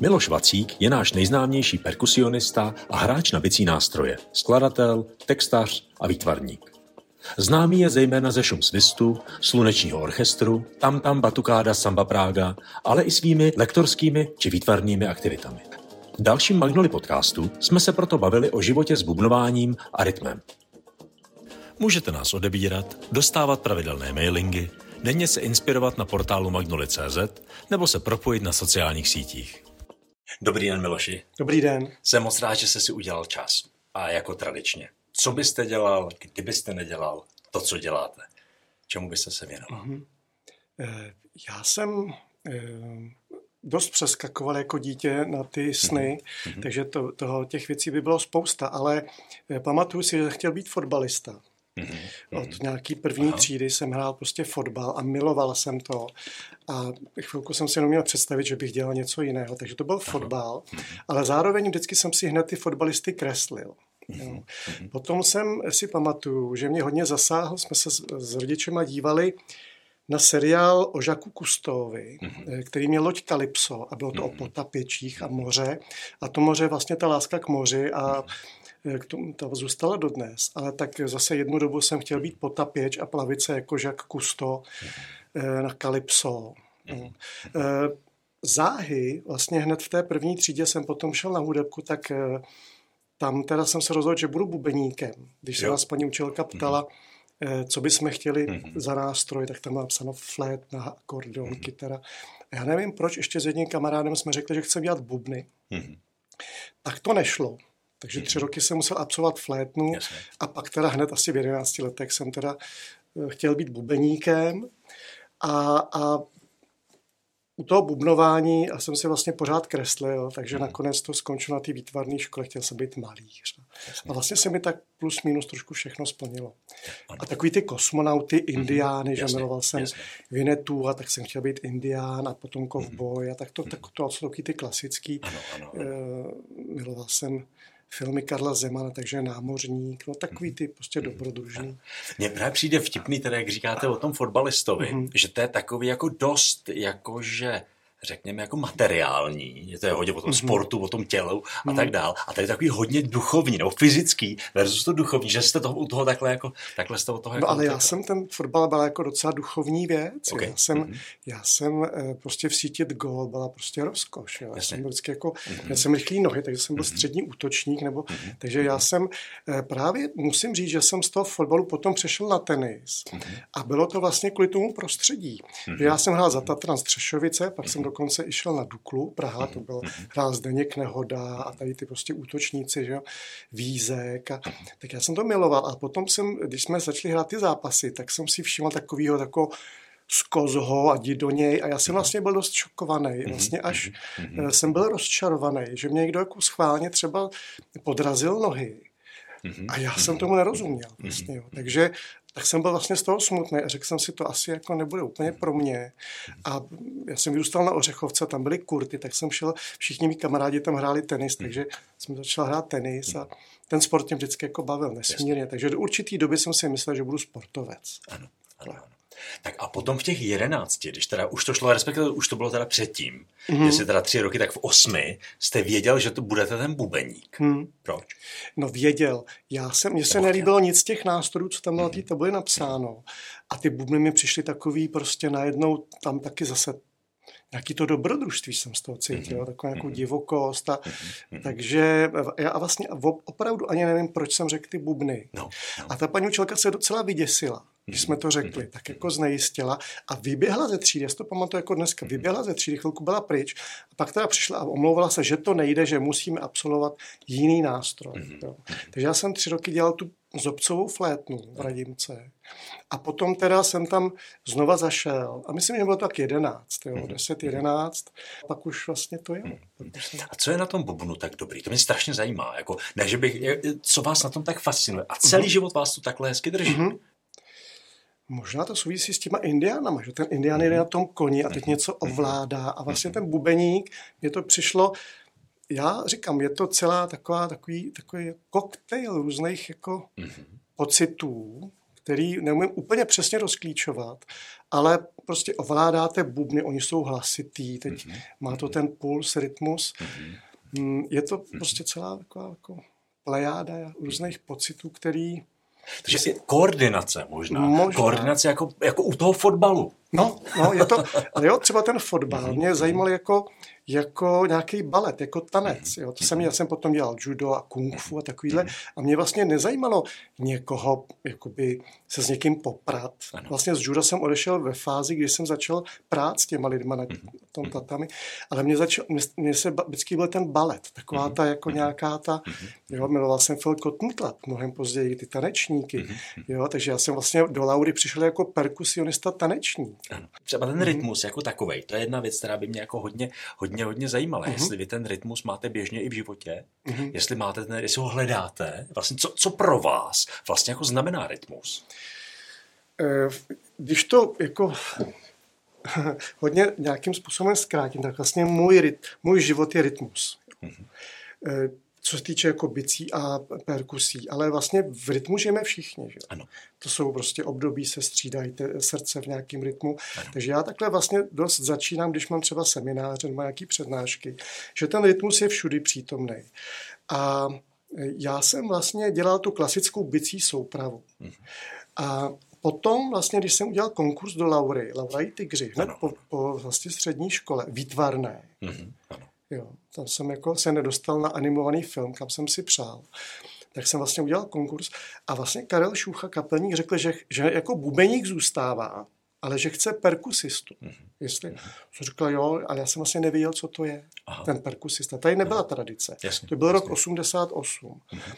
Miloš Vacík je náš nejznámější perkusionista a hráč na bicí nástroje, skladatel, textař a výtvarník. Známý je zejména ze šum svistu, slunečního orchestru, tam tam batukáda samba Praga, ale i svými lektorskými či výtvarnými aktivitami. V dalším Magnoli podcastu jsme se proto bavili o životě s bubnováním a rytmem. Můžete nás odebírat, dostávat pravidelné mailingy, denně se inspirovat na portálu magnoli.cz nebo se propojit na sociálních sítích. Dobrý den, Miloši. Dobrý den. Jsem moc rád, že jste si udělal čas. A jako tradičně. Co byste dělal, kdybyste nedělal to, co děláte? Čemu byste se věnoval? Mm-hmm. Já jsem eh, dost přeskakoval jako dítě na ty sny, mm-hmm. takže to, toho, těch věcí by bylo spousta, ale eh, pamatuju si, že chtěl být fotbalista. Mm-hmm. Od nějaký první Aha. třídy jsem hrál prostě fotbal a miloval jsem to. A chvilku jsem si neměl představit, že bych dělal něco jiného. Takže to byl fotbal, mm-hmm. ale zároveň vždycky jsem si hned ty fotbalisty kreslil. Mm-hmm. Potom jsem si pamatuju, že mě hodně zasáhl, jsme se s, s rodičema dívali na seriál o Žaku Kustovi, mm-hmm. který měl loď Kalypso a bylo to mm-hmm. o mhm. potapěčích a moře. A to moře je vlastně ta láska k moři a mm-hmm k tomu, to zůstala dodnes, ale tak zase jednu dobu jsem chtěl být potapěč a plavice jako Jacques Cousteau mm. na Kalypso. Mm. Záhy, vlastně hned v té první třídě jsem potom šel na hudebku, tak eh, tam teda jsem se rozhodl, že budu bubeníkem. Když se vás paní učitelka ptala, mm. Co bychom chtěli mm. za nástroj, tak tam má psáno flet, na akordeon, mm. kytara. Já nevím, proč ještě s jedním kamarádem jsme řekli, že chceme dělat bubny. Mm. Tak to nešlo. Takže tři mhm. roky jsem musel absolvovat flétnu Jasně. a pak teda hned asi v 11 letech jsem teda eh, chtěl být bubeníkem a, a u toho bubnování a jsem si vlastně pořád kreslil, takže hmm. nakonec to skončilo na té výtvarné škole, chtěl jsem být malíř. A vlastně se mi tak plus minus trošku všechno splnilo. A takový ty kosmonauty, mhm. indiány, hmm. že miloval jsem Vinetu a tak jsem chtěl být indián a potom kovboj hmm. a tak to, tak to, to jsou ty klasický. Ano, ano, ano. Uh, miloval jsem filmy Karla Zemana, takže námořník, no takový ty prostě dobrodružný. Mně právě přijde vtipný, tedy jak říkáte o tom fotbalistovi, mm-hmm. že to je takový jako dost, jakože řekněme, jako materiální, je to je hodně o tom mm-hmm. sportu, o tom tělu a mm-hmm. tak dál. A tady takový hodně duchovní nebo fyzický versus to duchovní, že jste toho, u toho takhle jako, takhle jste od toho No jako ale já jsem ten fotbal byla jako docela duchovní věc. Okay. Já jsem, mm-hmm. já jsem eh, prostě vsítit gol byla prostě rozkoš. Jo. Já jsem byl vždycky jako, mm-hmm. já jsem rychlý nohy, takže jsem byl mm-hmm. střední útočník, nebo, mm-hmm. takže já jsem eh, právě, musím říct, že jsem z toho fotbalu potom přešel na tenis. Mm-hmm. A bylo to vlastně kvůli tomu prostředí. Mm-hmm. Já jsem hrál za Tatran Střešovice, pak mm-hmm. jsem dokonce i šel na Duklu, Praha, to byl hrál Zdeněk Nehoda a tady ty prostě útočníci, že jo, Vízek. A, tak já jsem to miloval a potom jsem, když jsme začali hrát ty zápasy, tak jsem si všiml takového tako z kozho a jdi do něj a já jsem vlastně byl dost šokovaný. Vlastně až eh, jsem byl rozčarovaný, že mě někdo jako schválně třeba podrazil nohy. A já jsem tomu nerozuměl. Vlastně, jo. Takže tak jsem byl vlastně z toho smutný a řekl jsem si, to asi jako nebude úplně pro mě. A já jsem vyrůstal na Ořechovce, tam byly kurty, tak jsem šel, všichni mý kamarádi tam hráli tenis, hmm. takže jsem začal hrát tenis a ten sport mě vždycky jako bavil nesmírně. Takže do určitý doby jsem si myslel, že budu sportovec. Ano, ano, ano. Tak a potom v těch jedenácti, když teda už to šlo, respektive už to bylo teda předtím, mm-hmm. jestli teda tři roky, tak v osmi jste věděl, že to budete ten bubeník. Mm. Proč? No věděl. Já jsem, mně se nelíbilo nic z těch nástrojů, co tam bylo mm-hmm. tabuli napsáno. A ty bubny mi přišly takový prostě najednou tam taky zase nějaký to dobrodružství jsem z toho cítil, mm-hmm. takovou nějakou mhm. divokost. A, mm-hmm. Takže já vlastně opravdu ani nevím, proč jsem řekl ty bubny. No, no. A ta paní učitelka se docela vyděsila když jsme to řekli, tak jako znejistila a vyběhla ze třídy, já si to pamatuju jako dneska, vyběhla ze třídy, chvilku byla pryč a pak teda přišla a omlouvala se, že to nejde, že musíme absolvovat jiný nástroj. Mm-hmm. Jo. Takže já jsem tři roky dělal tu zobcovou flétnu v Radimce a potom teda jsem tam znova zašel a myslím, že bylo tak jedenáct, jo, 10, mhm. 11, pak už vlastně to je. Mhm. A co je na tom bubnu tak dobrý? To mě strašně zajímá. Jako, ne, že bych, co vás na tom tak fascinuje? A celý život vás to takhle hezky drží? Mm-hmm. Možná to souvisí s těma indiánama, že ten indián jde na tom koni a teď mhm. něco ovládá a vlastně ten bubeník, mě to přišlo, já říkám, je to celá taková, takový, takový koktejl různých jako pocitů, který neumím úplně přesně rozklíčovat, ale prostě ovládáte bubny, oni jsou hlasitý, teď mm-hmm. má to ten puls, rytmus. Mm-hmm. Je to prostě celá taková jako plejáda různých pocitů, který takže koordinace možná. možná. Koordinace jako, jako u toho fotbalu. No, no, je to, ale jo, třeba ten fotbal mě zajímal jako, jako nějaký balet, jako tanec. Jo. To jsem, já jsem potom dělal judo a kung fu a takovýhle. A mě vlastně nezajímalo někoho jakoby se s někým poprat. Vlastně z juda jsem odešel ve fázi, kdy jsem začal prát s těma lidma na tom tatami, ale mě, začal, mě, mě se vždycky byl ten balet, taková ta jako nějaká ta, jo, miloval jsem Phil Kotmutlat, mnohem později ty tanečníky, jo, takže já jsem vlastně do Laury přišel jako perkusionista tanečník. Ano. Třeba ten rytmus jako takový, to je jedna věc, která by mě jako hodně, hodně, hodně zajímala. Uh-huh. Jestli vy ten rytmus máte běžně i v životě, uh-huh. jestli máte ten, jestli ho hledáte, vlastně co, co pro vás vlastně jako znamená rytmus? Eh, když to jako hodně nějakým způsobem zkrátím, tak vlastně můj, ryt, můj život je rytmus. Uh-huh co se týče jako bicí a perkusí, ale vlastně v rytmu žijeme všichni. Že? Ano. To jsou prostě období, se střídají te, srdce v nějakém rytmu. Ano. Takže já takhle vlastně dost začínám, když mám třeba semináře nebo nějaké přednášky, že ten rytmus je všudy přítomný. A já jsem vlastně dělal tu klasickou bicí soupravu. Mhm. A potom vlastně, když jsem udělal konkurs do Laury, Laura i Tygři, hned po, po vlastně střední škole, výtvarné, mm-hmm. ano Jo, tam jsem jako se nedostal na animovaný film, kam jsem si přál. Tak jsem vlastně udělal konkurs a vlastně Karel Šucha, kapelník, řekl, že, že jako bubeník zůstává, ale že chce perkusistu. Mm-hmm. Jestli, mm-hmm. jsem říkal, jo, ale já jsem vlastně nevěděl, co to je, Aha. ten perkusista. Tady nebyla Aha. tradice. Jasně, to byl jasně. rok 88. Mm-hmm.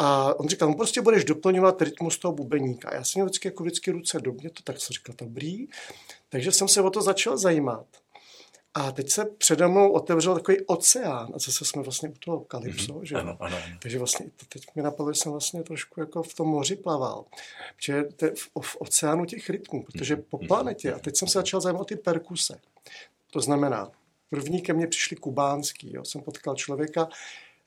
A on říkal, no prostě budeš doplňovat rytmus toho bubeníka. Já jsem měl vždycky, jako vždycky ruce do mě, to tak jsem říkal, dobrý. Takže jsem se o to začal zajímat. A teď se přede mnou otevřel takový oceán a zase jsme vlastně u toho kalypso, mm-hmm. že ano, ano, ano. Takže vlastně to teď mi napadlo, že jsem vlastně trošku jako v tom moři plaval. Protože v, v oceánu těch rytmů, protože po mhm. planetě, a teď jsem se začal zajímat o ty perkuse. To znamená, první ke mně přišli kubánský. Jo. Jsem potkal člověka,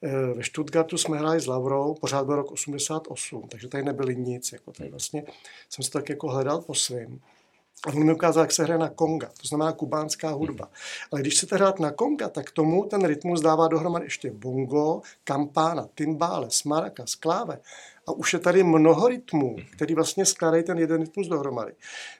eh, ve Stuttgartu jsme hráli s Laurou, pořád byl rok 88, takže tady nebyly nic. Jako tady vlastně jsem se tak jako hledal po svým. A on mi ukázal, jak se hraje na konga, to znamená kubánská hudba. Ale když chcete hrát na konga, tak tomu ten rytmus dává dohromady ještě bongo, kampána, timbále, maracas, kláve a už je tady mnoho rytmů, který vlastně skládají ten jeden rytmus dohromady.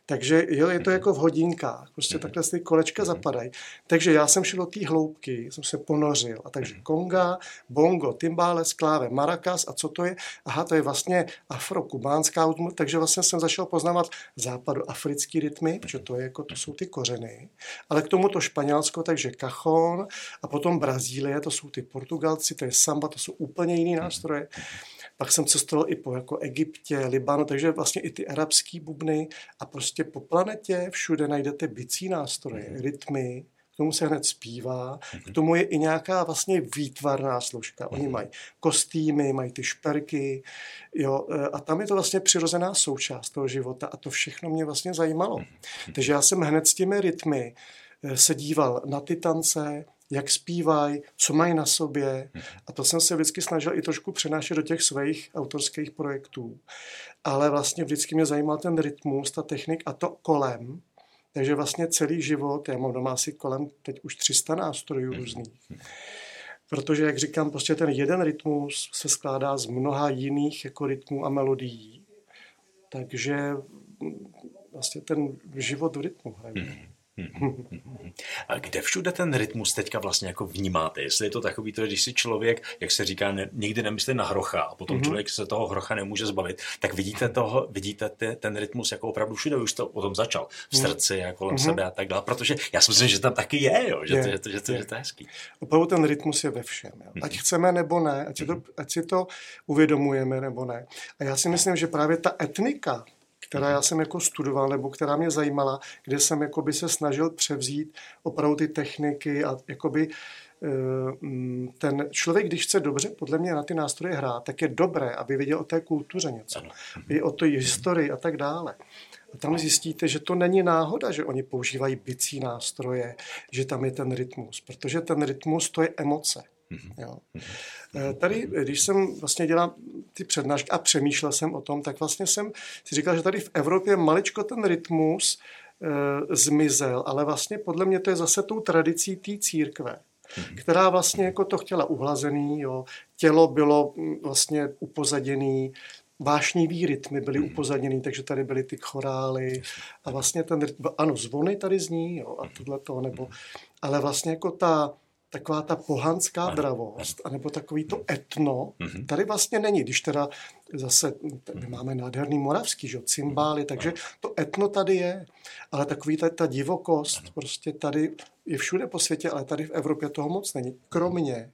Takže jo, je to jako v hodinkách, prostě takhle ty kolečka zapadají. Takže já jsem šel do té hloubky, jsem se ponořil. A takže konga, bongo, timbále, skláve, maracas a co to je? Aha, to je vlastně afro-kubánská takže vlastně jsem začal poznávat západoafrický rytmy, protože to, je jako, to jsou ty kořeny. Ale k tomu to Španělsko, takže kachon a potom Brazílie, to jsou ty Portugalci, to je samba, to jsou úplně jiný nástroje. Pak jsem cestoval i po jako Egyptě, Libanu, takže vlastně i ty arabský bubny a prostě po planetě všude najdete bicí nástroje, mm. rytmy, k tomu se hned zpívá, k mhm. tomu je i nějaká vlastně výtvarná složka. Oni mhm. mají kostýmy, mají ty šperky, jo, e, a tam je to vlastně přirozená součást toho života a to všechno mě vlastně zajímalo. Mhm. Takže já jsem hned s těmi rytmy e, se díval na ty tance, jak zpívají, co mají na sobě. A to jsem se vždycky snažil i trošku přenášet do těch svých autorských projektů. Ale vlastně vždycky mě zajímal ten rytmus, ta technik a to kolem. Takže vlastně celý život, já mám doma asi kolem teď už 300 nástrojů různých. Protože, jak říkám, prostě ten jeden rytmus se skládá z mnoha jiných jako rytmů a melodií. Takže vlastně ten život v rytmu hraje. Mm. A kde všude ten rytmus teďka vlastně jako vnímáte? Jestli je to takový to, když si člověk, jak se říká, ne, nikdy nemyslí na hrocha a potom mm-hmm. člověk se toho hrocha nemůže zbavit, tak vidíte, toho, vidíte ty, ten rytmus jako opravdu všude, už to o tom začal, v mhm. srdci a kolem mm-hmm. sebe a tak dále, protože já si myslím, že tam taky je, jo, že, je, to, že, to, že, to, je. že to je hezký. Opravdu ten rytmus je ve všem. Jo. Ať mm-hmm. chceme nebo ne, ať si, to, mhm. ať si to uvědomujeme nebo ne. A já si myslím, že právě ta etnika, která já jsem jako studoval, nebo která mě zajímala, kde jsem jakoby se snažil převzít opravdu ty techniky a jakoby eh, mm, ten člověk, když chce dobře podle mě na ty nástroje hrát, tak je dobré, aby věděl o té kultuře něco, i o té historii a tak dále. A tam zjistíte, že to není náhoda, že oni používají bicí nástroje, že tam je ten rytmus, protože ten rytmus to je emoce. Jo. Eh, tady, když jsem vlastně dělal ty přednášky a přemýšlel jsem o tom, tak vlastně jsem si říkal, že tady v Evropě maličko ten rytmus e, zmizel, ale vlastně podle mě to je zase tou tradicí té církve která vlastně jako to chtěla uhlazený, jo. tělo bylo mm, vlastně upozaděný, vášnivý rytmy byly upozaděný, takže tady byly ty chorály a vlastně ten rytm, ano, zvony tady zní jo, a tohle to, nebo, ale vlastně jako ta, taková ta pohanská dravost, anebo takový to etno, mm-hmm. tady vlastně není, když teda zase, my máme nádherný moravský, že, cymbály, takže to etno tady je, ale takový ta, ta divokost prostě tady je všude po světě, ale tady v Evropě toho moc není, kromě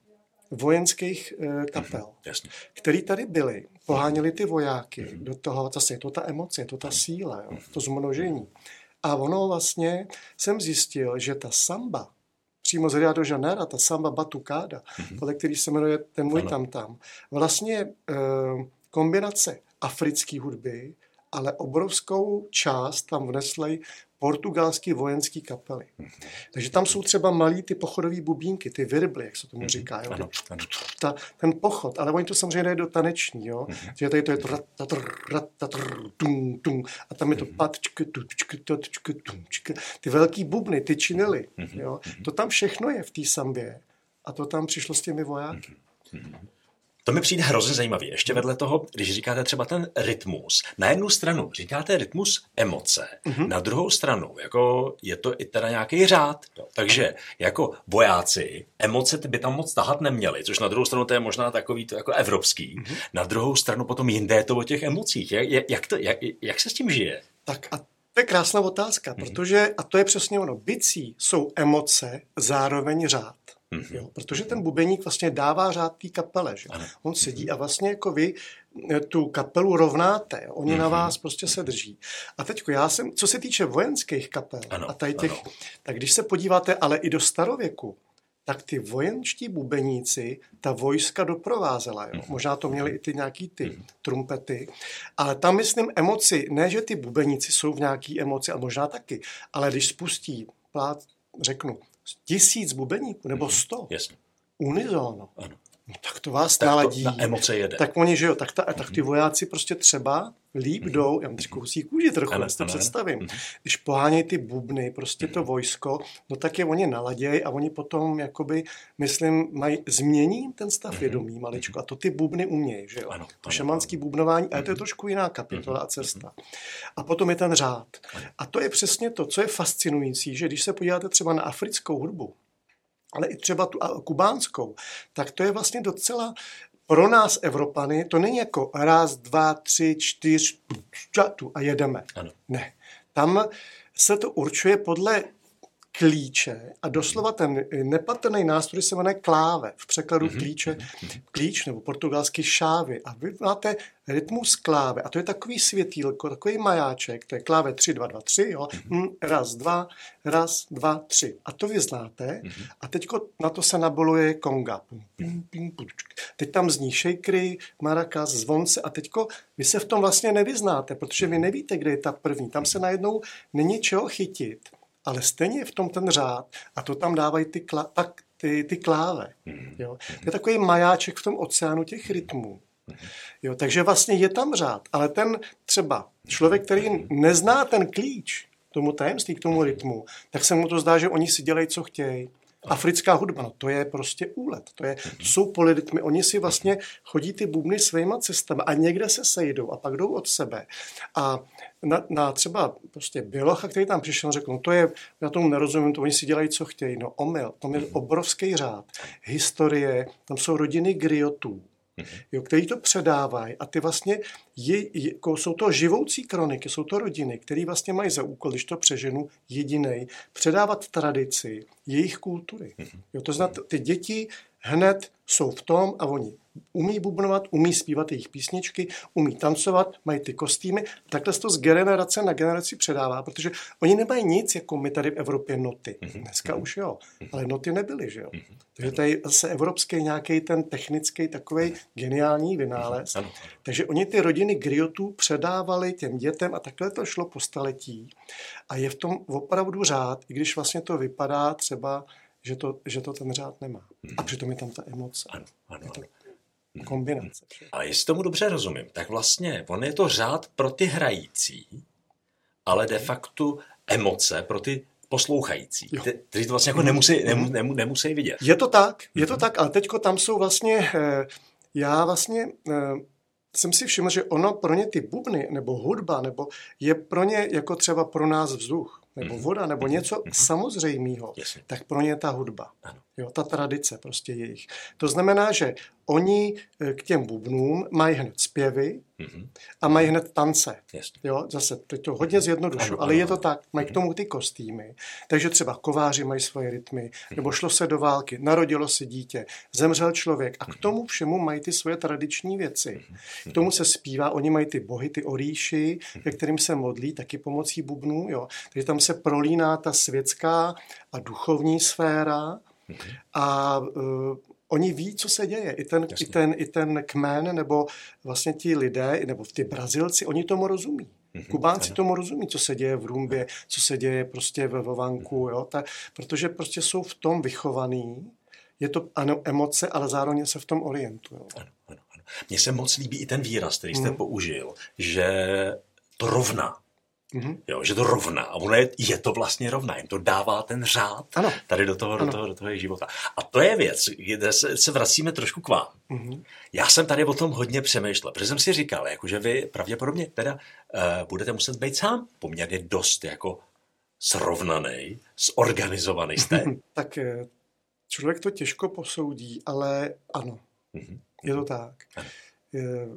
vojenských e, kapel, mm-hmm. který tady byli, poháněli ty vojáky mm-hmm. do toho, zase je to ta emoce, je to ta síla, jo, to zmnožení. A ono vlastně, jsem zjistil, že ta samba, přímo z Rio de Janeiro, ta samba batucada, mm-hmm. podle který se jmenuje ten můj tam tam, vlastně e, kombinace africké hudby, ale obrovskou část tam vnesly portugalský vojenský kapely. Takže tam jsou třeba malí ty pochodové bubínky, ty virbly, jak se tomu říká. Jo? Ta, ten pochod, ale oni to samozřejmě dají do taneční, jo? že tady to je a tam je to ty velký bubny, ty činely, jo? to tam všechno je v té sambě a to tam přišlo s těmi vojáky. To mi přijde hrozně zajímavý. Ještě vedle toho, když říkáte třeba ten rytmus, na jednu stranu říkáte rytmus emoce, mm-hmm. na druhou stranu jako je to i teda nějaký řád. Jo. Takže jako vojáci emoce by tam moc tahat neměli, což na druhou stranu to je možná takový to jako evropský. Mm-hmm. Na druhou stranu potom jinde je to o těch emocích. Jak, jak, to, jak, jak se s tím žije? Tak a to je krásná otázka, mm-hmm. protože, a to je přesně ono, bicí jsou emoce, zároveň řád. Mm-hmm. Jo, protože ten bubeník vlastně dává řád té kapele. Že? On sedí a vlastně jako vy eh, tu kapelu rovnáte. Oni mm-hmm. na vás prostě se drží. A teď já jsem, co se týče vojenských kapel ano, a tady těch, ano. tak když se podíváte ale i do starověku, tak ty vojenští bubeníci ta vojska doprovázela. Jo? Mm-hmm. Možná to měli i ty nějaký ty mm-hmm. trumpety. Ale tam myslím emoci, ne, že ty bubeníci jsou v nějaký emoci, a možná taky, ale když spustí plát, řeknu, tisíc bubeníků, nebo mhm. sto, Jasně. unizono, ano. No, tak to vás tak naladí. To na emoce jede. Tak oni, že jo, tak, ta, tak ty mhm. vojáci prostě třeba líp mm-hmm. jdou, já mám kousí kůži trochu, ano, si to ano, představím. Ano. Když pohánějí ty bubny, prostě to vojsko, no tak je oni naladějí a oni potom, jakoby, myslím, mají, změní ten stav mm-hmm. vědomí maličko a to ty bubny umějí, že jo. Ano, to ano, šamanský ano. bubnování, a to je trošku jiná kapitola a cesta. A potom je ten řád. A to je přesně to, co je fascinující, že když se podíváte třeba na africkou hudbu, ale i třeba tu kubánskou, tak to je vlastně docela pro nás Evropany, to není jako raz, dva, tři, čtyř a jedeme. Ano. Ne. Tam se to určuje podle klíče a doslova ten nepatrný nástroj se jmenuje kláve, v překladu mm-hmm. klíče, klíč nebo portugalský šávy a vy máte rytmus kláve a to je takový světýlko, takový majáček, to je kláve 3, 2, 2, 3, jo, mm-hmm. raz, dva, raz, dva, tři a to vy znáte mm-hmm. a teď na to se naboluje konga. Teď tam zní shakery, marakas, zvonce a teďko vy se v tom vlastně nevyznáte, protože vy nevíte, kde je ta první, tam se najednou není čeho chytit ale stejně je v tom ten řád a to tam dávají ty, kla, tak, ty, ty kláve. Mhm. Jo. To je takový majáček v tom oceánu těch rytmů. Mhm. Jo, takže vlastně je tam řád, ale ten třeba člověk, který nezná ten klíč tomu tajemství, k tomu rytmu, tak se mu to zdá, že oni si dělají, co chtějí. Africká hudba, no to je prostě úlet, to, je, to jsou polyrytmy, oni si vlastně chodí ty bubny svýma cestami a někde se sejdou a pak jdou od sebe. A na, na třeba prostě Bělocha, který tam přišel, řekl, no to je, já tomu nerozumím, to oni si dělají, co chtějí. No omyl, tam je obrovský řád. Historie, tam jsou rodiny griotů, jo, který to předávají a ty vlastně je, jako jsou to živoucí kroniky, jsou to rodiny, které vlastně mají za úkol, když to přeženu, jediný, předávat tradici jejich kultury. Jo, to znamená, ty děti hned jsou v tom a oni umí bubnovat, umí zpívat jejich písničky, umí tancovat, mají ty kostýmy. Takhle se to z generace na generaci předává, protože oni nemají nic, jako my tady v Evropě noty. Mhm. Dneska už jo, mhm. ale noty nebyly, že jo. Mhm. Takže tady zase evropský nějaký ten technický takový geniální vynález. Takže oni ty rodiny griotů předávali těm dětem a takhle to šlo po staletí. A je v tom opravdu řád, i když vlastně to vypadá třeba že to, že to ten řád nemá. Hmm. A přitom je tam ta emoce. Ano, ano, je to ano. kombinace. Hmm. A jestli tomu dobře rozumím, tak vlastně on je to řád pro ty hrající, ale de facto emoce pro ty poslouchající, kteří to vlastně jako nemusí, nemusí, nemusí, nemusí vidět. Je to tak, je to tak, ale teďko tam jsou vlastně, eh, já vlastně eh, jsem si všiml, že ono pro ně ty bubny nebo hudba, nebo je pro ně jako třeba pro nás vzduch nebo mhm. voda, nebo mhm. něco mm-hmm. samozřejmého, tak pro ně je ta hudba. Ano. Jo, ta tradice prostě jejich. To znamená, že oni eh, k těm bubnům mají hned zpěvy mm-hmm. a mají hned tance. Jo, zase, teď to hodně zjednodušu, ale je to tak. Mají k mhm. tomu ty kostýmy. Takže třeba kováři mají svoje rytmy, mm-hmm. nebo šlo se do války, narodilo se dítě, zemřel člověk a k tomu všemu mají ty svoje tradiční věci. K tomu se zpívá, oni mají ty bohy, ty orýši, ke kterým se modlí taky pomocí bubnů. Jo. Takže tam se prolíná ta světská a duchovní sféra a uh, oni ví, co se děje. I ten, i, ten, I ten kmen, nebo vlastně ti lidé, nebo ty Brazilci, oni tomu rozumí. Mm-hmm. Kubánci tomu rozumí, co se děje v Rumbě, co se děje prostě ve Vovanku, jo? Ta, protože prostě jsou v tom vychovaný, je to ano, emoce, ale zároveň se v tom orientují. Ano, ano, ano. Mně se moc líbí i ten výraz, který jste mm. použil, že to rovná. Mm-hmm. Jo, že to rovná. A ono je, je to vlastně rovná. Jim to dává ten řád ano. tady do toho, ano. do toho, do toho jejich života. A to je věc, kde se, se vracíme trošku k vám. Mm-hmm. Já jsem tady o tom hodně přemýšlel, protože jsem si říkal, jako, že vy pravděpodobně teda uh, budete muset být sám poměrně dost jako srovnaný, zorganizovaný jste. tak eh, člověk to těžko posoudí, ale ano, mm-hmm. je to tak. Ano. Eh,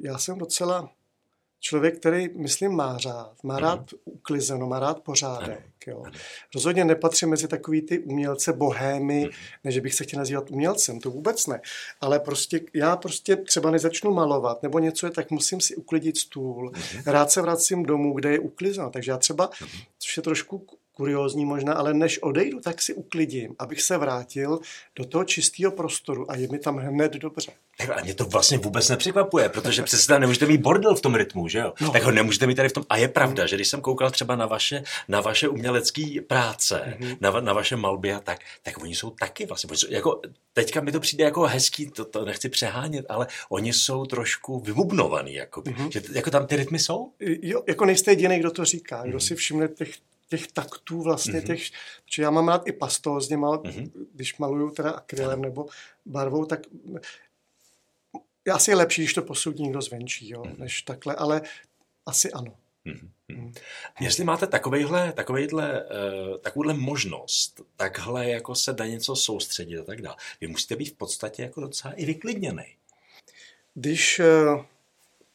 já jsem docela člověk, který, myslím, má rád. Má rád mm. uklizeno, má rád pořádek. Jo. Rozhodně nepatří mezi takový ty umělce bohémy, mm. než bych se chtěl nazývat umělcem, to vůbec ne. Ale prostě já prostě třeba nezačnu malovat nebo něco je, tak musím si uklidit stůl. Mm. Rád se vracím domů, kde je uklizeno. Takže já třeba, což je trošku kuriózní možná, ale než odejdu, tak si uklidím, abych se vrátil do toho čistého prostoru a je mi tam hned dobře. Tak a mě to vlastně vůbec nepřekvapuje, protože přece tam nemůžete mít bordel v tom rytmu, že jo? No. Tak ho nemůžete mít tady v tom. A je pravda, že když jsem koukal třeba na vaše, na vaše umělecké práce, mm-hmm. na, na vaše malby a tak, tak oni jsou taky vlastně, jako, teďka mi to přijde jako hezký, to, to nechci přehánět, ale oni jsou trošku vybubnovaný, jako, mm-hmm. že jako tam ty rytmy jsou? Jo, jako nejste jediný, kdo to říká, kdo mm-hmm. si všimne těch těch taktů vlastně mm-hmm. těch, protože já mám rád i pastózně, mal, mm-hmm. když maluju teda akrylem nebo barvou, tak asi je lepší, když to posoudí někdo zvenčí, jo, mm-hmm. než takhle, ale asi ano. Mm-hmm. Mm. Jestli máte takovejhle, takovejhle, uh, takovouhle možnost, takhle jako se na něco soustředit a tak dále, vy musíte být v podstatě jako docela i vyklidněný. Když uh,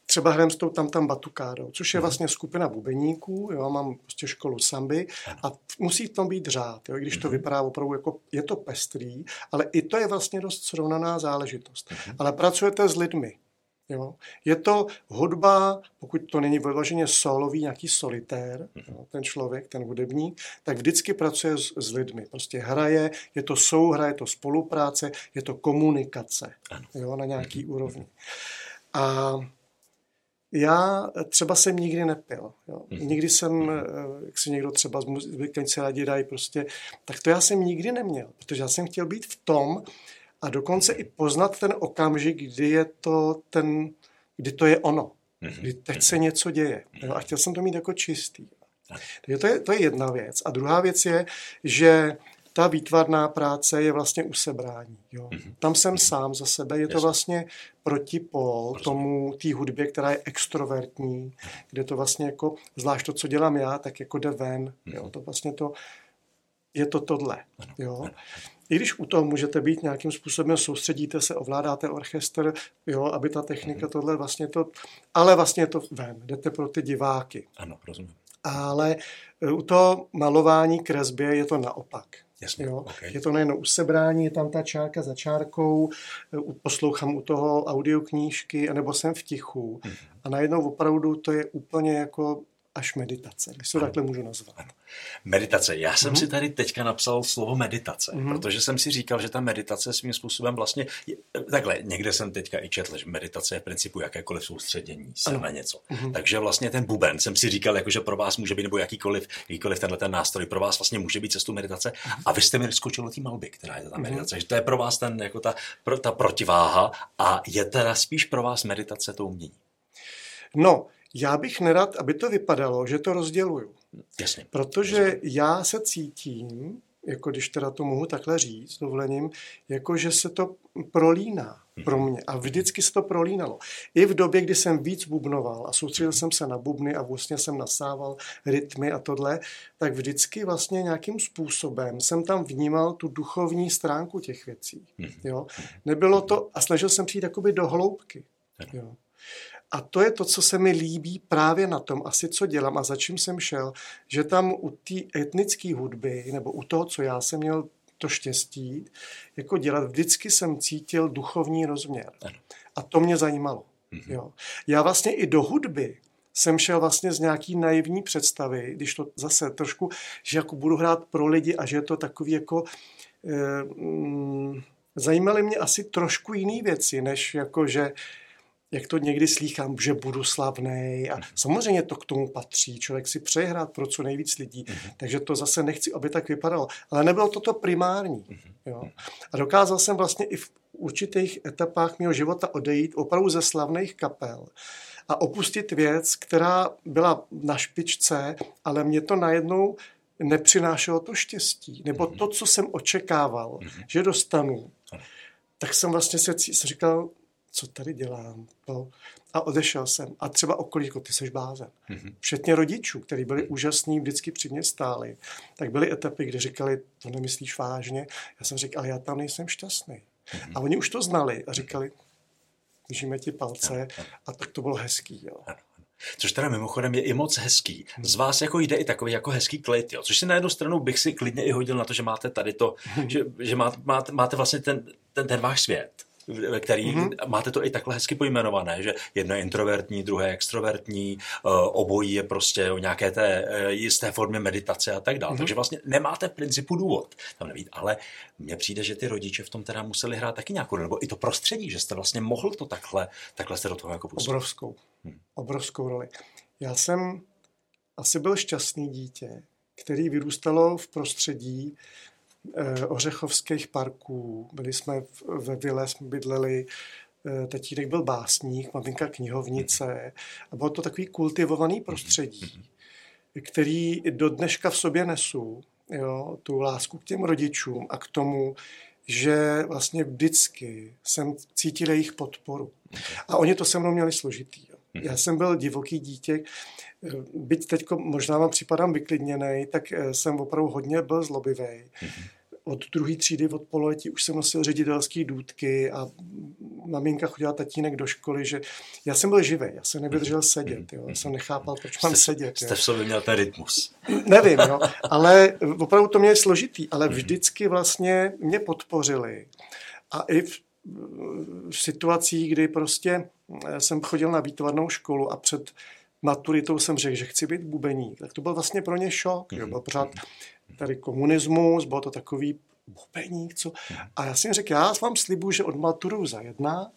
třeba hrajeme s tou tam tam batukádou, což je mhm. vlastně skupina bubeníků, jo, mám prostě školu samby a musí v tom být řád, jo, i když to mhm. vypadá opravdu jako, je to pestrý, ale i to je vlastně dost srovnaná záležitost. Mhm. Ale pracujete s lidmi, Jo. Je to hudba, pokud to není vyloženě solový, nějaký solitér, jo, ten člověk, ten hudebník, tak vždycky pracuje s, s lidmi. Prostě hraje, je to souhra, je to spolupráce, je to komunikace jo, na nějaký úrovni. A já třeba jsem nikdy nepil. Jo. Mm-hmm. Nikdy jsem, mm-hmm. jak si někdo třeba z muzikanti rádi dají prostě, tak to já jsem nikdy neměl, protože já jsem chtěl být v tom a dokonce i poznat ten okamžik, kdy je to ten, kdy to je ono. Mm-hmm. Kdy teď se něco děje. Jo. A chtěl jsem to mít jako čistý. Takže to je, to je jedna věc. A druhá věc je, že ta výtvarná práce je vlastně usebrání. Jo. Mm-hmm. Tam jsem sám za sebe, je to vlastně protipol tomu té hudbě, která je extrovertní, kde to vlastně jako, zvlášť to, co dělám já, tak jako jde ven. Mm-hmm. Jo. To vlastně to, je to tohle. Jo. I když u toho můžete být nějakým způsobem, soustředíte se, ovládáte orchestr, jo, aby ta technika mm-hmm. tohle vlastně to, ale vlastně je to ven, jdete pro ty diváky. Ano, rozumím. Ale e, u toho malování, kresbě je to naopak. Jasně, jo? Okay. Je to nejen usebrání, je tam ta čárka za čárkou, poslouchám u toho audioknížky, nebo jsem v tichu. Mm-hmm. A najednou opravdu to je úplně jako až meditace, když to takhle můžu nazvat. Ano. Meditace. Já jsem mm-hmm. si tady teďka napsal slovo meditace, mm-hmm. protože jsem si říkal, že ta meditace svým způsobem vlastně, takhle, někde jsem teďka i četl, že meditace je v principu jakékoliv soustředění se ano. na něco. Mm-hmm. Takže vlastně ten buben jsem si říkal, jako, že pro vás může být, nebo jakýkoliv, jakýkoliv tenhle ten nástroj pro vás vlastně může být cestou meditace. Mm-hmm. A vy jste mi skočil do té malby, která je ta mhm. meditace. Mm-hmm. Že to je pro vás ten, jako ta, pro, ta protiváha a je teda spíš pro vás meditace to umění. No, já bych nerad, aby to vypadalo, že to rozděluju. Jasně. Protože já se cítím, jako když teda to mohu takhle říct, dovolením, jako že se to prolíná pro mhm. mě. A vždycky se to prolínalo. I v době, kdy jsem víc bubnoval a soustředil jsem se na bubny a vlastně jsem nasával rytmy a tohle, tak vždycky vlastně nějakým způsobem jsem tam vnímal tu duchovní stránku těch věcí. Mhm. Jo? Nebylo to, a snažil jsem přijít jakoby do hloubky. Jo? A to je to, co se mi líbí právě na tom, asi co dělám a za čím jsem šel, že tam u té etnické hudby, nebo u toho, co já jsem měl to štěstí, jako dělat, vždycky jsem cítil duchovní rozměr. A to mě zajímalo. Mm-hmm. Jo. Já vlastně i do hudby jsem šel vlastně z nějaký naivní představy, když to zase trošku, že jako budu hrát pro lidi a že je to takový jako... Eh, mm, zajímaly mě asi trošku jiné věci, než jako, že jak to někdy slýchám, že budu slavný. A mhm. samozřejmě to k tomu patří. Člověk si přeje hrát pro co nejvíc lidí. Mm-hmm. Takže to zase nechci, aby tak vypadalo. Ale nebylo to to primární. Mm-hmm. Jo. A dokázal jsem vlastně i v určitých etapách mého života odejít opravdu ze slavných kapel a opustit věc, která byla na špičce, ale mě to najednou nepřinášelo to štěstí. Nebo mhm. to, co jsem očekával, mm-hmm. že dostanu. Tak jsem vlastně se říkal, co tady dělám. No. A odešel jsem. A třeba okolí, jako ty seš blázen. Mm-hmm. Všetně rodičů, kteří byli mm-hmm. úžasní, vždycky při mě stáli. Tak byly etapy, kdy říkali, to nemyslíš vážně. Já jsem říkal, ale já tam nejsem šťastný. Mm-hmm. A oni už to znali a říkali, držíme ti palce a tak to bylo hezký. Jo. Což teda mimochodem je i moc hezký. Z vás jako jde i takový jako hezký klid, jo. Což si na jednu stranu bych si klidně i hodil na to, že máte tady to, že, že máte, máte, máte vlastně ten, ten, ten váš svět ve který mm-hmm. máte to i takhle hezky pojmenované, že jedno je introvertní, druhé extrovertní, uh, obojí je prostě o nějaké té uh, jisté formě meditace a tak dále. Mm-hmm. Takže vlastně nemáte v principu důvod tam nebýt, ale mně přijde, že ty rodiče v tom teda museli hrát taky nějakou nebo i to prostředí, že jste vlastně mohl to takhle, takhle se do toho jako pustit. Obrovskou, hmm. obrovskou roli. Já jsem asi byl šťastný dítě, který vyrůstalo v prostředí, Eh, ořechovských parků. Byli jsme ve vile, jsme bydleli, eh, tatínek byl básník, maminka knihovnice a bylo to takový kultivovaný prostředí, který do dneška v sobě nesu, jo, tu lásku k těm rodičům a k tomu, že vlastně vždycky jsem cítil jejich podporu. A oni to se mnou měli složitý. Jo. Já jsem byl divoký dítě, eh, byť teď možná vám připadám vyklidněný, tak jsem opravdu hodně byl zlobivý od druhé třídy, od pololetí už jsem nosil ředitelský důdky a maminka chodila tatínek do školy, že já jsem byl živý, já jsem nevydržel sedět, jo. já jsem nechápal, proč mám sedět. Jste v sobě měl ten rytmus. Nevím, jo. ale opravdu to mě je složitý, ale mhm. vždycky vlastně mě podpořili. A i v, v situacích, kdy prostě jsem chodil na výtvarnou školu a před maturitou jsem řekl, že chci být bubeník, tak to byl vlastně pro ně šok. Jo. Byl pořád tady komunismus, bylo to takový bubeník, co. A já jsem řekl, já vám slibuju, že od maturu za jedna,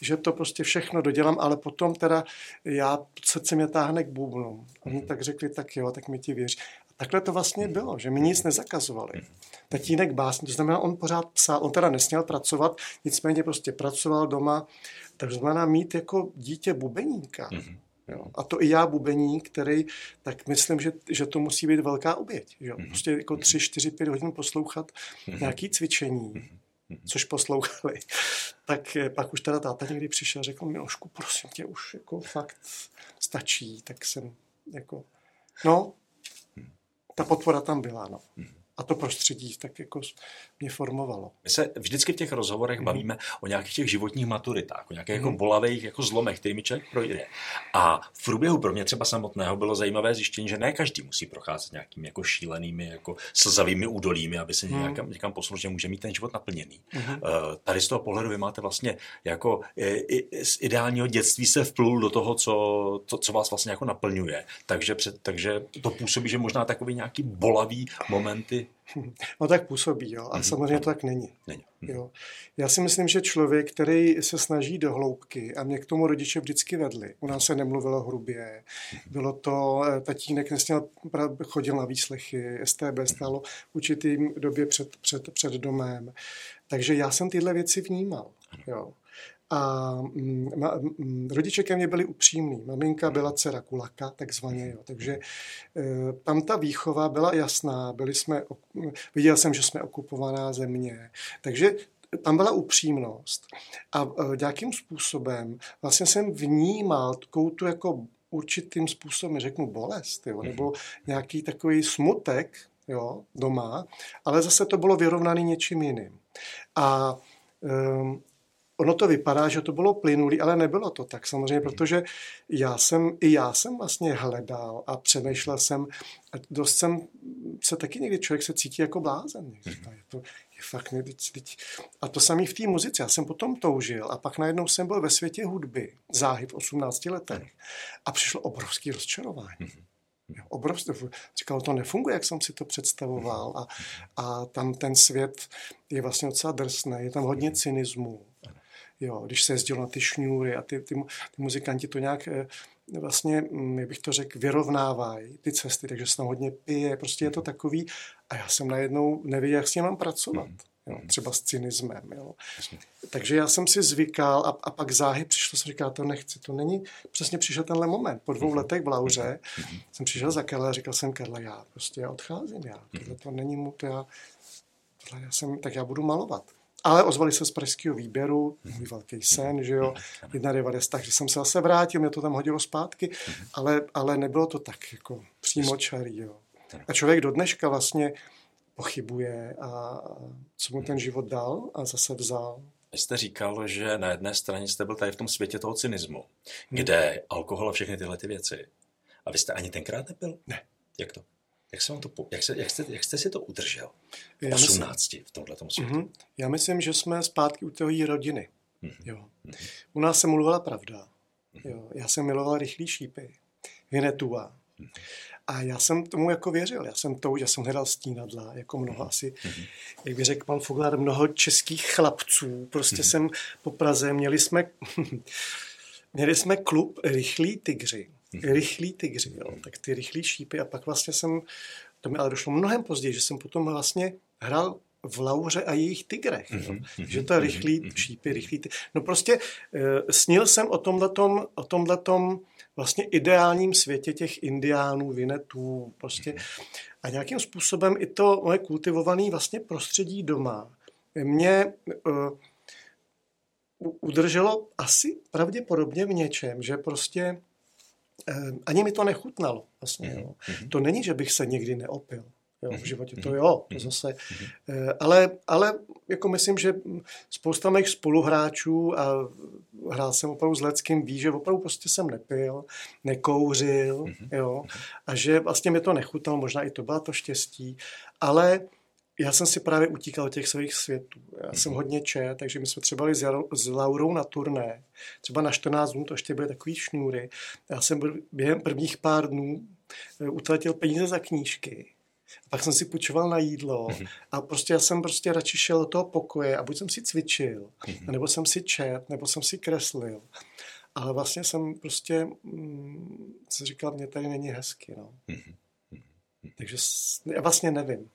že to prostě všechno dodělám, ale potom teda já, srdce mě táhne k bubnu. Oni mhm. tak řekli, tak jo, tak mi ti věří. A takhle to vlastně mhm. bylo, že mi nic nezakazovali. Mhm. Tatínek básní, to znamená, on pořád psal, on teda nesměl pracovat, nicméně prostě pracoval doma, tak znamená mít jako dítě bubeníka. Mm-hmm Jo. A to i já, bubení, který, tak myslím, že, že to musí být velká oběť. Jo. Mhm. Prostě jako tři, čtyři, pět hodin poslouchat mm nějaký cvičení, mm což poslouchali. Tak eh, pak už teda táta někdy přišel a řekl, Milošku, prosím tě, už jako fakt stačí. Tak jsem jako, no, ta podpora tam byla, no. A to prostředí tak jako mě formovalo. My se vždycky v těch rozhovorech mm. bavíme o nějakých těch životních maturitách, o nějakých mm. jako bolavých jako zlomech, kterými člověk projde. A v průběhu pro mě třeba samotného bylo zajímavé zjištění, že ne každý musí procházet nějakými jako šílenými, jako slzavými údolími, aby se mm. někam, někam posunul, že může mít ten život naplněný. Mm. Uh, tady z toho pohledu vy máte vlastně jako i, i, z ideálního dětství se vplul do toho, co, to, co vás vlastně jako naplňuje. Takže, před, takže to působí, že možná takový nějaký bolavý momenty No tak působí, jo. A mm-hmm. samozřejmě to tak není. není. Jo. Já si myslím, že člověk, který se snaží do hloubky, a mě k tomu rodiče vždycky vedli. U nás se nemluvilo hrubě. Bylo to, eh, tatínek nesměl, chodil na výslechy, STB stálo v určitým době před, před, před domem. Takže já jsem tyhle věci vnímal. Jo. A mm, ma, mm, rodiče ke mně byli upřímní. Maminka byla dcera kulaka, takzvaně. Jo. Takže e, tam ta výchova byla jasná. Byli jsme, viděl jsem, že jsme okupovaná země. Takže tam byla upřímnost. A e, nějakým způsobem vlastně jsem vnímal takovou tu jako určitým způsobem, řeknu, bolest, jo, nebo mhm. nějaký takový smutek jo, doma, ale zase to bylo vyrovnaný něčím jiným. A um, ono to vypadá, že to bylo plynulý, ale nebylo to tak samozřejmě, protože já jsem, i já jsem vlastně hledal a přemýšlel jsem, a dost jsem se taky někdy člověk se cítí jako blázen. Říká, je to, je fakt ne, teď, teď. A to samý v té muzice. Já jsem potom toužil a pak najednou jsem byl ve světě hudby, záhy v 18 letech a přišlo obrovský rozčarování. Jo, obrovské. Říkal, to nefunguje, jak jsem si to představoval. A, a tam ten svět je vlastně docela drsný, je tam hodně cynismu. Jo, když se jezdilo na ty šňůry a ty, ty, ty muzikanti to nějak eh, vlastně, mm, jak bych to řekl, vyrovnávají ty cesty, takže se tam hodně pije, prostě je to takový a já jsem najednou nevěděl, jak s tím mám pracovat. Mm. Jo, mm. třeba s cynismem. Jo. Takže já jsem si zvykal a, a pak záhy přišlo, jsem říkal, to nechci, to není, přesně přišel tenhle moment. Po dvou mm-hmm. letech v Lauře mm-hmm. jsem přišel za Karla a říkal jsem, Karla, já prostě já odcházím, já, tohle to není mu, to já, tohle já jsem, tak já budu malovat. Ale ozvali se z pražského výběru, můj velký sen, že jo, 91, takže jsem se zase vrátil, mě to tam hodilo zpátky, ale, ale nebylo to tak jako přímo čarý, jo. A člověk do dneška vlastně pochybuje a co mu ten život dal a zase vzal. Vy jste říkal, že na jedné straně jste byl tady v tom světě toho cynismu, kde alkohol a všechny tyhle ty věci. A vy jste ani tenkrát nebyl? Ne. Jak to? Jak, se to, jak, se, jak, jste, jak jste si to udržel? V 18 myslím, v tomhle světě. Mm-hmm. Já myslím, že jsme zpátky u toho rodiny. Mm-hmm. Jo. Mm-hmm. U nás se mluvila pravda. Mm-hmm. Jo. Já jsem miloval rychlý šípy. Vinetua. Mm-hmm. A já jsem tomu jako věřil. Já jsem to, já jsem hledal stínadla, jako mnoho asi, mm-hmm. jak by řekl pan Foglar, mnoho českých chlapců. Prostě mm-hmm. jsem po Praze, měli jsme, měli jsme klub Rychlí tygři rychlí tygři, jo, tak ty rychlí šípy a pak vlastně jsem, to mi ale došlo mnohem později, že jsem potom vlastně hrál v Lauře a jejich tygrech. Mm-hmm. Že to je rychlý mm-hmm. šípy, rychlý ty... No prostě e, snil jsem o tomhletom, o tomhletom vlastně ideálním světě těch indiánů, vinetů, prostě. A nějakým způsobem i to moje kultivované vlastně prostředí doma mě e, udrželo asi pravděpodobně v něčem, že prostě ani mi to nechutnalo. Vlastně, mm-hmm. jo. Mhm. To není, že bych se nikdy neopil. Jo, v mhm. životě to mhm. jo, to zase. Eh, ale, ale jako myslím, že spousta mých spoluhráčů a hrál jsem opravdu s Leckým, ví, že opravdu prostě jsem nepil, nekouřil, jo, a že vlastně mi to nechutnalo, možná i to byla to štěstí, ale já jsem si právě utíkal těch svých světů. Já mm-hmm. jsem hodně čet, takže my jsme třeba byli s, s Laurou na turné. Třeba na 14 dnů to ještě byly takový šňůry. Já jsem byl během prvních pár dnů eh, utratil peníze za knížky. A pak jsem si půjčoval na jídlo mm-hmm. a prostě já jsem prostě radši šel do toho pokoje a buď jsem si cvičil, mm-hmm. nebo jsem si čet, nebo jsem si kreslil. Ale vlastně jsem prostě mm, si říkal, mě tady není hezky. No. Mm-hmm. Takže já vlastně nevím.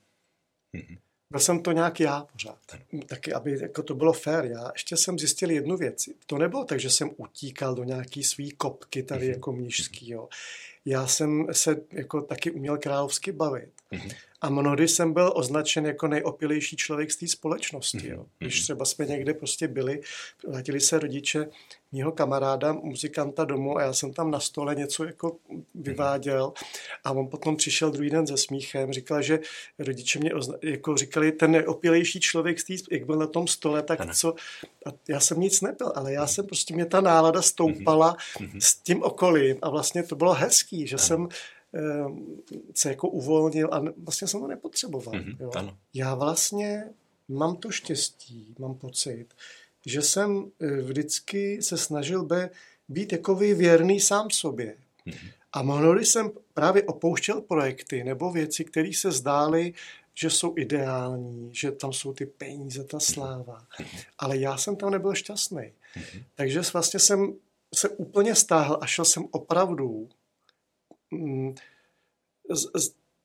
Mm-hmm. Byl jsem to nějak já pořád. Taky, aby jako to bylo fér. Já ještě jsem zjistil jednu věc. To nebylo tak, že jsem utíkal do nějaký svý kopky tady mm-hmm. jako mnižský. Jo. Já jsem se jako taky uměl královsky bavit. Mm-hmm. A mnohdy jsem byl označen jako nejopilejší člověk z té společnosti. Jo. Když třeba jsme někde prostě byli, vrátili se rodiče mého kamaráda, muzikanta domů a já jsem tam na stole něco jako vyváděl a on potom přišel druhý den se smíchem, říkal, že rodiče mě ozna- jako říkali, ten nejopilejší člověk, z tý, jak byl na tom stole, tak ano. co, a já jsem nic nepil, ale já jsem prostě, mě ta nálada stoupala mm-hmm. s tím okolím a vlastně to bylo hezký, že ano. jsem se jako uvolnil a vlastně jsem to nepotřeboval. Mm-hmm, jo. Ano. Já vlastně mám to štěstí, mám pocit, že jsem e, vždycky se snažil be, být jako věrný sám sobě. Mm-hmm. A mnohdy jsem právě opouštěl projekty nebo věci, které se zdály, že jsou ideální, že tam jsou ty peníze, ta mhm. sláva. Mm-hmm. Ale já jsem tam nebyl šťastný. Mm-hmm. Takže vlastně jsem se úplně stáhl a šel jsem opravdu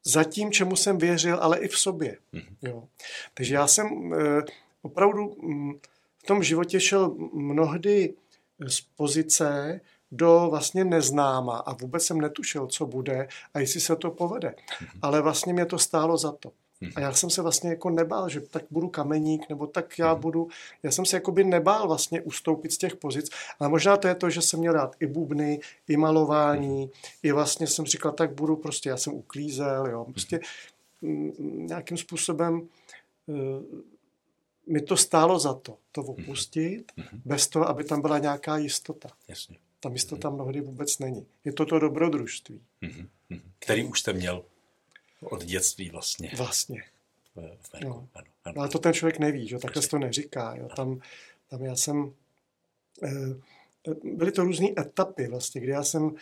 za tím, čemu jsem věřil, ale i v sobě. Mm-hmm. Jo. Takže já jsem eh, opravdu mm, v tom životě šel mnohdy z pozice do vlastně neznáma a vůbec jsem netušil, co bude a jestli se to povede. Mm-hmm. Ale vlastně mě to stálo za to. A já jsem se vlastně jako nebál, že tak budu kameník, nebo tak já mhm. budu, já jsem se jako by nebál vlastně ustoupit z těch pozic, ale možná to je to, že jsem měl rád i bubny, i malování, mhm. i vlastně jsem říkal, tak budu prostě, já jsem uklízel, jo, prostě mhm. nějakým způsobem uh, mi to stálo za to, to opustit, bez toho, aby tam byla nějaká jistota. Jasně. Ta jistota mnohdy vůbec není. Je to to dobrodružství. Který už jste měl od dětství vlastně. Vlastně. V, Merku. No. Ano, ano. Ale to ten člověk neví, že? takhle se to neříká. Jo? Tam, tam já jsem... Eh, byly to různé etapy vlastně, kdy já jsem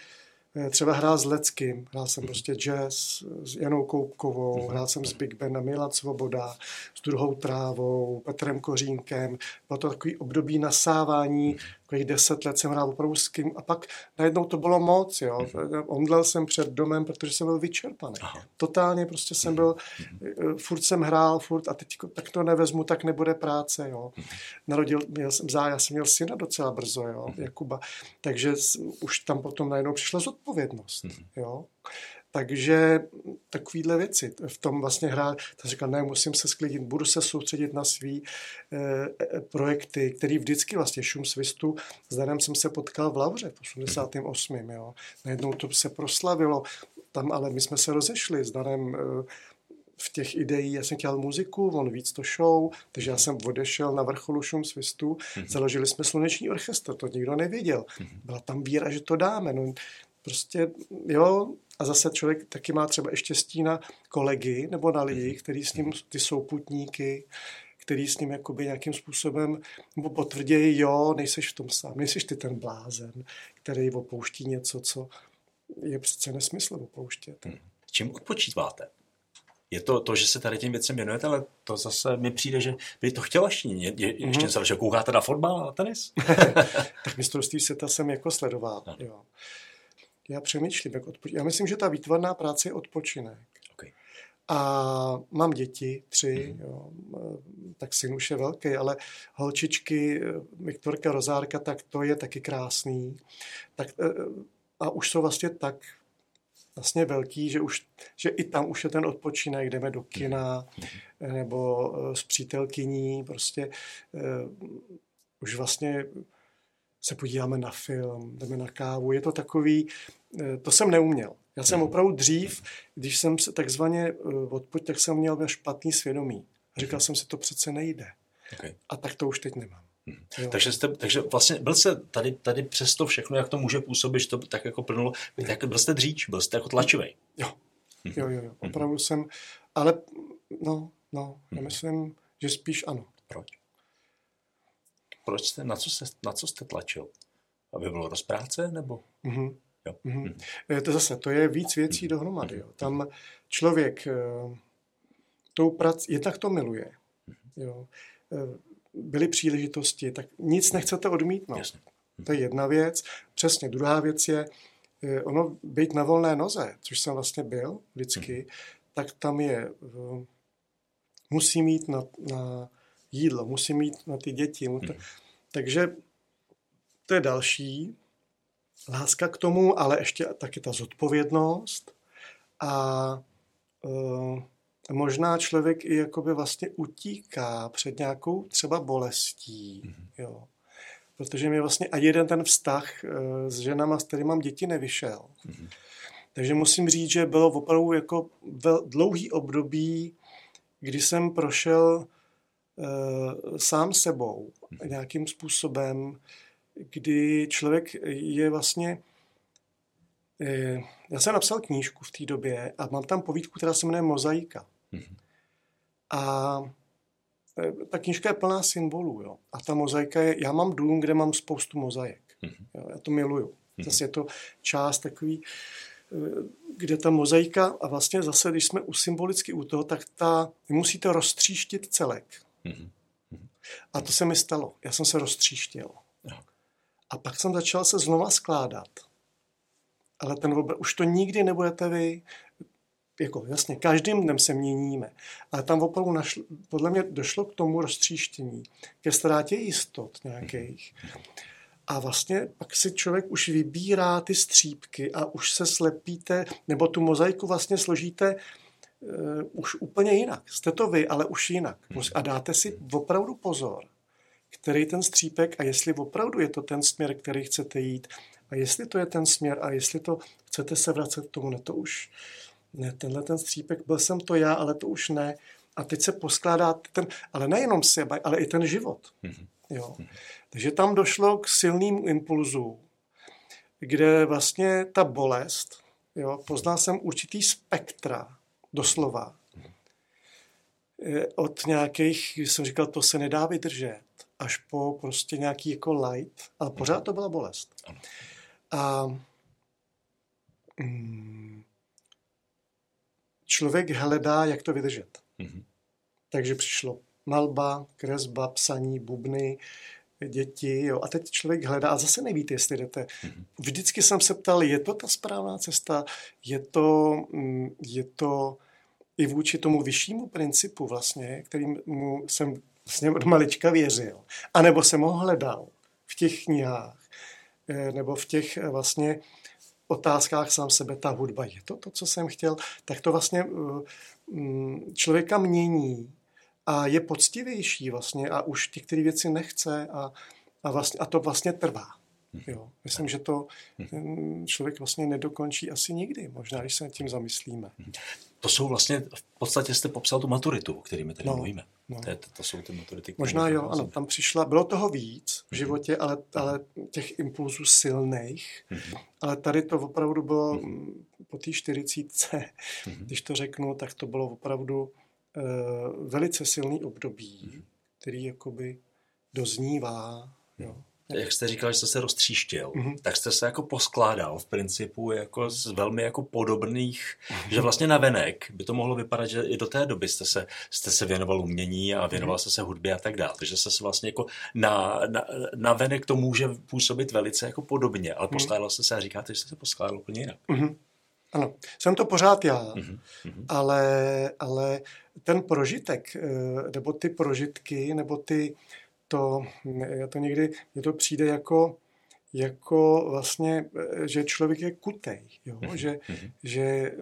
Eh, třeba hrál s Leckým, hrál jsem prostě jazz s Janou Koupkovou, mhm. hrál jsem s Big Benem, Milan Svoboda, s druhou trávou, Petrem Kořínkem. Bylo to takový období nasávání, takových deset let jsem hrál opravdu s kým a pak najednou to bylo moc, jo. Mhm. Omdlel jsem před domem, protože jsem byl vyčerpaný. Aha. Totálně prostě jsem byl, mhm. eh, furt jsem hrál, furt a teď tak to nevezmu, tak nebude práce, jo. Narodil, měl jsem zá, já jsem měl syna docela brzo, jo, Jakuba. Takže už tam potom najednou přišla zodpovědnost odpovědnost. Jo? Takže takovýhle věci. V tom vlastně hrát, to říkal, ne, musím se sklidit, budu se soustředit na svý e, projekty, který vždycky vlastně šum svistu. S Danem jsem se potkal v Lavře v 88. Jo. Najednou to se proslavilo, tam ale my jsme se rozešli s Danem e, v těch ideí, já jsem dělal muziku, on víc to show, takže já jsem odešel na vrcholu šum svistu, mm-hmm. založili jsme sluneční orchestr, to nikdo nevěděl. Mm-hmm. Byla tam víra, že to dáme. No, Prostě, jo, a zase člověk taky má třeba ještě stína kolegy nebo na lidi, mhm. který s ním, ty souputníky, který s ním jakoby nějakým způsobem nebo potvrdějí, jo, nejseš v tom sám, nejseš ty ten blázen, který opouští něco, co je přece nesmysl opouštět. Hmm. Čím odpočíváte? Je to to, že se tady těm věcem věnujete, ale to zase mi přijde, že by to chtěla ještě, je, je, ještě mm-hmm. že koukáte na fotbal a tenis? tak mistrovství světa jsem jako sledoval, no. jo já přemýšlím, jak odpoč... Já myslím, že ta výtvarná práce je odpočinek. Okay. A mám děti, tři, mm. jo, tak syn už je velký, ale holčičky, Viktorka, Rozárka, tak to je taky krásný. Tak, e, a už jsou vlastně tak vlastně velký, že, už, že i tam už je ten odpočinek, jdeme do kina mm. nebo s přítelkyní, prostě už vlastně se podíváme na film, jdeme na kávu. Je to takový, Eh, to jsem neuměl. Já jsem mhm. opravdu dřív, když jsem se takzvaně eh, odpoť, tak jsem měl špatný svědomí. A říkal mhm. jsem si, to přece nejde. Okay. A tak to už teď nemám. Hmm. Takže, jste, takže vlastně byl jste tady, tady přes to všechno, jak to může působit, že to tak jako plnulo, tak byl jste dříč, byl jste jako tlačivý. Jo, jo, jo, jo. opravdu jsem, ale no, no, já myslím, že spíš ano. Proč? Proč jste, na co, jste, na co jste tlačil? Aby bylo rozpráce, nebo? Mm-hmm. Jo. Mm-hmm. To zase, to je víc věcí mm-hmm. dohromady. Jo. Tam člověk eh, tou prac, jednak to miluje. Mm-hmm. Jo. Eh, byly příležitosti, tak nic nechcete odmítnout. Jasně. To je jedna věc. Přesně. Druhá věc je, ono být na volné noze, což jsem vlastně byl vždycky, mm-hmm. tak tam je, musí mít na, na jídlo, musí mít na ty děti. Mm-hmm. Takže to je další láska k tomu, ale ještě taky ta zodpovědnost a uh, možná člověk i jakoby vlastně utíká před nějakou třeba bolestí, mm-hmm. jo. Protože mi vlastně a jeden ten vztah uh, s ženama, s kterými mám děti, nevyšel. Mm-hmm. Takže musím říct, že bylo opravdu jako vel, dlouhý období, kdy jsem prošel sám sebou mm-hmm. nějakým způsobem, kdy člověk je vlastně uh, já jsem napsal knížku v té době a mám tam povídku, která se jmenuje Mozaika. Mm-hmm. A e, ta knížka je plná symbolů. Jo. A ta mozaika je, já mám dům, kde mám spoustu mozaik. Mm-hmm. Jo, já to miluju. Mm-hmm. Zase je to část takový, kde ta mozaika, a vlastně zase, když jsme u symbolicky u toho, tak ta, vy musíte roztříštit celek. Mm-hmm. A to se mi stalo. Já jsem se roztříštil. A pak jsem začal se znova skládat. Ale ten obr- už to nikdy nebudete vy, jako jasně, každým dnem se měníme, ale tam opravdu našlo, podle mě došlo k tomu roztříštění, ke ztrátě jistot nějakých. A vlastně pak si člověk už vybírá ty střípky a už se slepíte, nebo tu mozaiku vlastně složíte uh, už úplně jinak. Jste to vy, ale už jinak. A dáte si opravdu pozor, který ten střípek a jestli opravdu je to ten směr, který chcete jít a jestli to je ten směr a jestli to chcete se vracet k tomu, ne, to už, ne, tenhle ten střípek, byl jsem to já, ale to už ne. A teď se poskládá ten, ale nejenom sebe, ale i ten život. Mm-hmm. Jo. Mm-hmm. Takže tam došlo k silným impulzům, kde vlastně ta bolest, jo, poznal jsem určitý spektra, doslova, mm-hmm. od nějakých, jsem říkal, to se nedá vydržet, až po prostě nějaký jako light, ale pořád to byla bolest. A mm, člověk hledá, jak to vydržet. Mm-hmm. Takže přišlo malba, kresba, psaní, bubny, děti, jo. A teď člověk hledá a zase nevíte, jestli jdete. Mm-hmm. Vždycky jsem se ptal, je to ta správná cesta, je to, mm, je to i vůči tomu vyššímu principu vlastně, kterým mu jsem vlastně od malička věřil. A nebo jsem ho hledal v těch knihách, eh, nebo v těch eh, vlastně otázkách sám sebe, ta hudba, je to to, co jsem chtěl, tak to vlastně eh, mm, člověka mění a je poctivější vlastně a už ty, věci nechce a, a, vlastně, a to vlastně trvá. Mhm. Jo. Myslím, že to mhm. člověk vlastně nedokončí asi nikdy, možná, když se tím zamyslíme. Mhm. To jsou vlastně, v podstatě jste popsal tu maturitu, o kterými tady no, mluvíme. No. To, to, to jsou ty maturity. Možná jo, ano, tam přišla, bylo toho víc v životě, ale, ale těch impulzů silných, ale tady to opravdu bylo po té čtyřicítce, když to řeknu, tak to bylo opravdu uh, velice silný období, který jakoby doznívá, jo jak jste říkal, že jste se roztříštil, mm-hmm. tak jste se jako poskládal v principu jako z velmi jako podobných, mm-hmm. že vlastně na venek by to mohlo vypadat, že i do té doby jste se, jste se věnoval umění a věnoval mm-hmm. jste se hudbě a tak dále. Takže se vlastně jako na, na, na venek to může působit velice jako podobně, ale mm-hmm. poskládal jste se a říkáte, že jste se poskládal úplně jinak. Mm-hmm. Ano, jsem to pořád já, mm-hmm. ale, ale ten prožitek, eh, nebo ty prožitky, nebo ty, to, já to někdy, mně to přijde jako, jako vlastně, že člověk je kutej, jo? Mm-hmm. Že, mm-hmm. že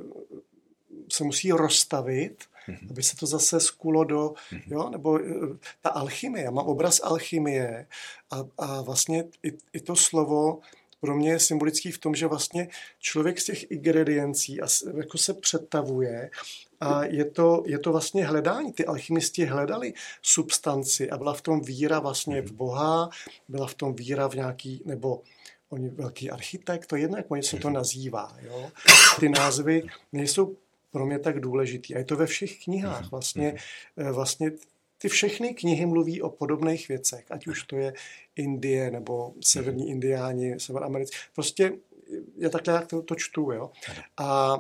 se musí rozstavit, mm-hmm. aby se to zase skulo do, mm-hmm. jo, nebo eh, ta alchymie, mám obraz alchymie a, a vlastně i, i to slovo pro mě je symbolický v tom, že vlastně člověk z těch ingrediencí a jako se přetavuje a je to, je to vlastně hledání. Ty alchymisti hledali substanci a byla v tom víra vlastně v Boha, byla v tom víra v nějaký, nebo oni velký architekt, to je jedno, jak oni se to nazývá. Jo? Ty názvy nejsou pro mě tak důležitý. A je to ve všech knihách. Vlastně, eh, vlastně ty všechny knihy mluví o podobných věcech, ať už to je Indie nebo severní indiáni, severamerici. Prostě já takhle jak to, to čtu. Jo? A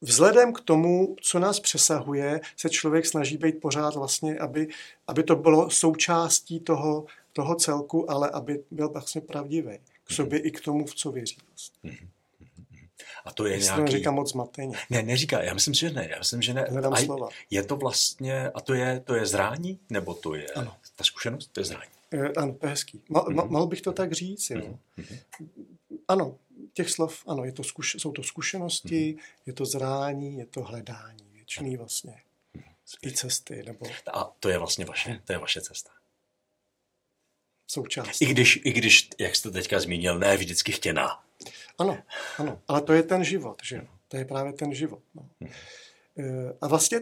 vzhledem k tomu, co nás přesahuje, se člověk snaží být pořád vlastně, aby, aby to bylo součástí toho, toho celku, ale aby byl vlastně pravdivý k sobě i k tomu, v co věří. Vlastně. A to je Jestli nějaký... říká moc zmateně. Ne, neříká, já myslím, že ne. Já myslím, že ne. Hledám a slova. Je to vlastně, a to je, to je zrání, nebo to je ano. ta zkušenost? To je zrání. E, ano, to je hezký. Mal, mm-hmm. mal bych to tak říct, jo. Mm-hmm. Ano, těch slov, ano, je to zkuš, jsou to zkušenosti, mm-hmm. je to zrání, je to hledání, věčný vlastně. Ty cesty, nebo... A to je vlastně vaše, to je vaše cesta. Součást. I když, I když, jak jste teďka zmínil, ne vždycky chtěná. Ano, ano, ale to je ten život, že jo? To je právě ten život. No. Hmm. A vlastně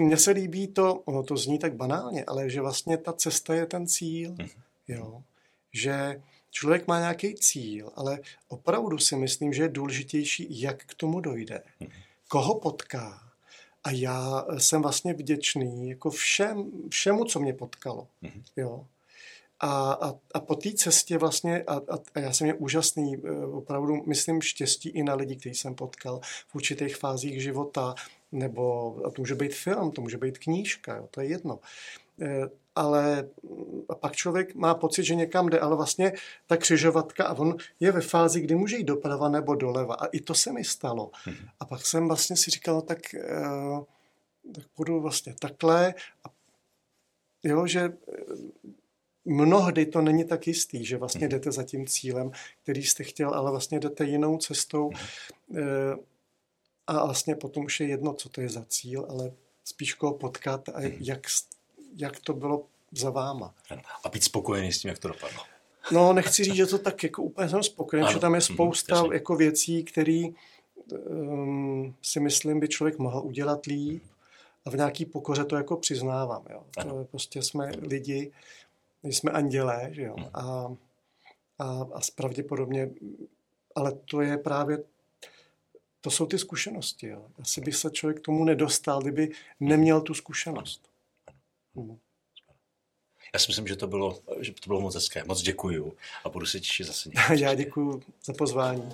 mně se líbí to, ono to zní tak banálně, ale že vlastně ta cesta je ten cíl, hmm. jo? Že člověk má nějaký cíl, ale opravdu si myslím, že je důležitější, jak k tomu dojde, hmm. koho potká. A já jsem vlastně vděčný jako všem, všemu, co mě potkalo. Jo? A, a, a po té cestě vlastně, a, a, a já jsem je úžasný, eh, opravdu myslím štěstí i na lidi, který jsem potkal v určitých fázích života, nebo a to může být film, to může být knížka, jo, to je jedno. E, ale a pak člověk má pocit, že někam jde, ale vlastně ta křižovatka a on je ve fázi, kdy může jít doprava nebo doleva. A i to se mi stalo. Hmm. A pak jsem vlastně si říkal, no tak, e, tak budu vlastně takhle. A, jo, že mnohdy to není tak jistý, že vlastně mhm. jdete za tím cílem, který jste chtěl, ale vlastně jdete jinou cestou mhm. eh, a vlastně potom už je jedno, co to je za cíl, ale spíš koho potkat a mhm. jak, jak to bylo za váma. A být spokojený s tím, jak to dopadlo. No, nechci říct, že to tak jako úplně jsem spokojený, že tam je spousta mm, jako věcí, které um, si myslím, by člověk mohl udělat líp a v nějaký pokoře to jako přiznávám. Jo. To prostě jsme lidi, my jsme andělé, že jo, hmm. a, a, a pravděpodobně, ale to je právě, to jsou ty zkušenosti, jo. Asi by se člověk tomu nedostal, kdyby neměl tu zkušenost. Hmm. Já si myslím, že to bylo, že to bylo moc hezké. Moc děkuju a budu se těšit zase někdy. Já děkuju za pozvání.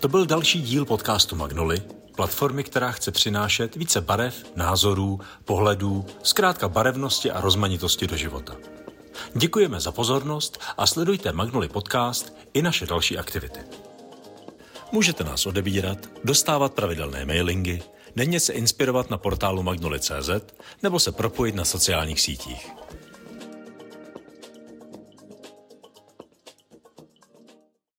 To byl další díl podcastu Magnoli, platformy, která chce přinášet více barev, názorů, pohledů, zkrátka barevnosti a rozmanitosti do života. Děkujeme za pozornost a sledujte Magnoli Podcast i naše další aktivity. Můžete nás odebírat, dostávat pravidelné mailingy, denně se inspirovat na portálu magnoli.cz nebo se propojit na sociálních sítích.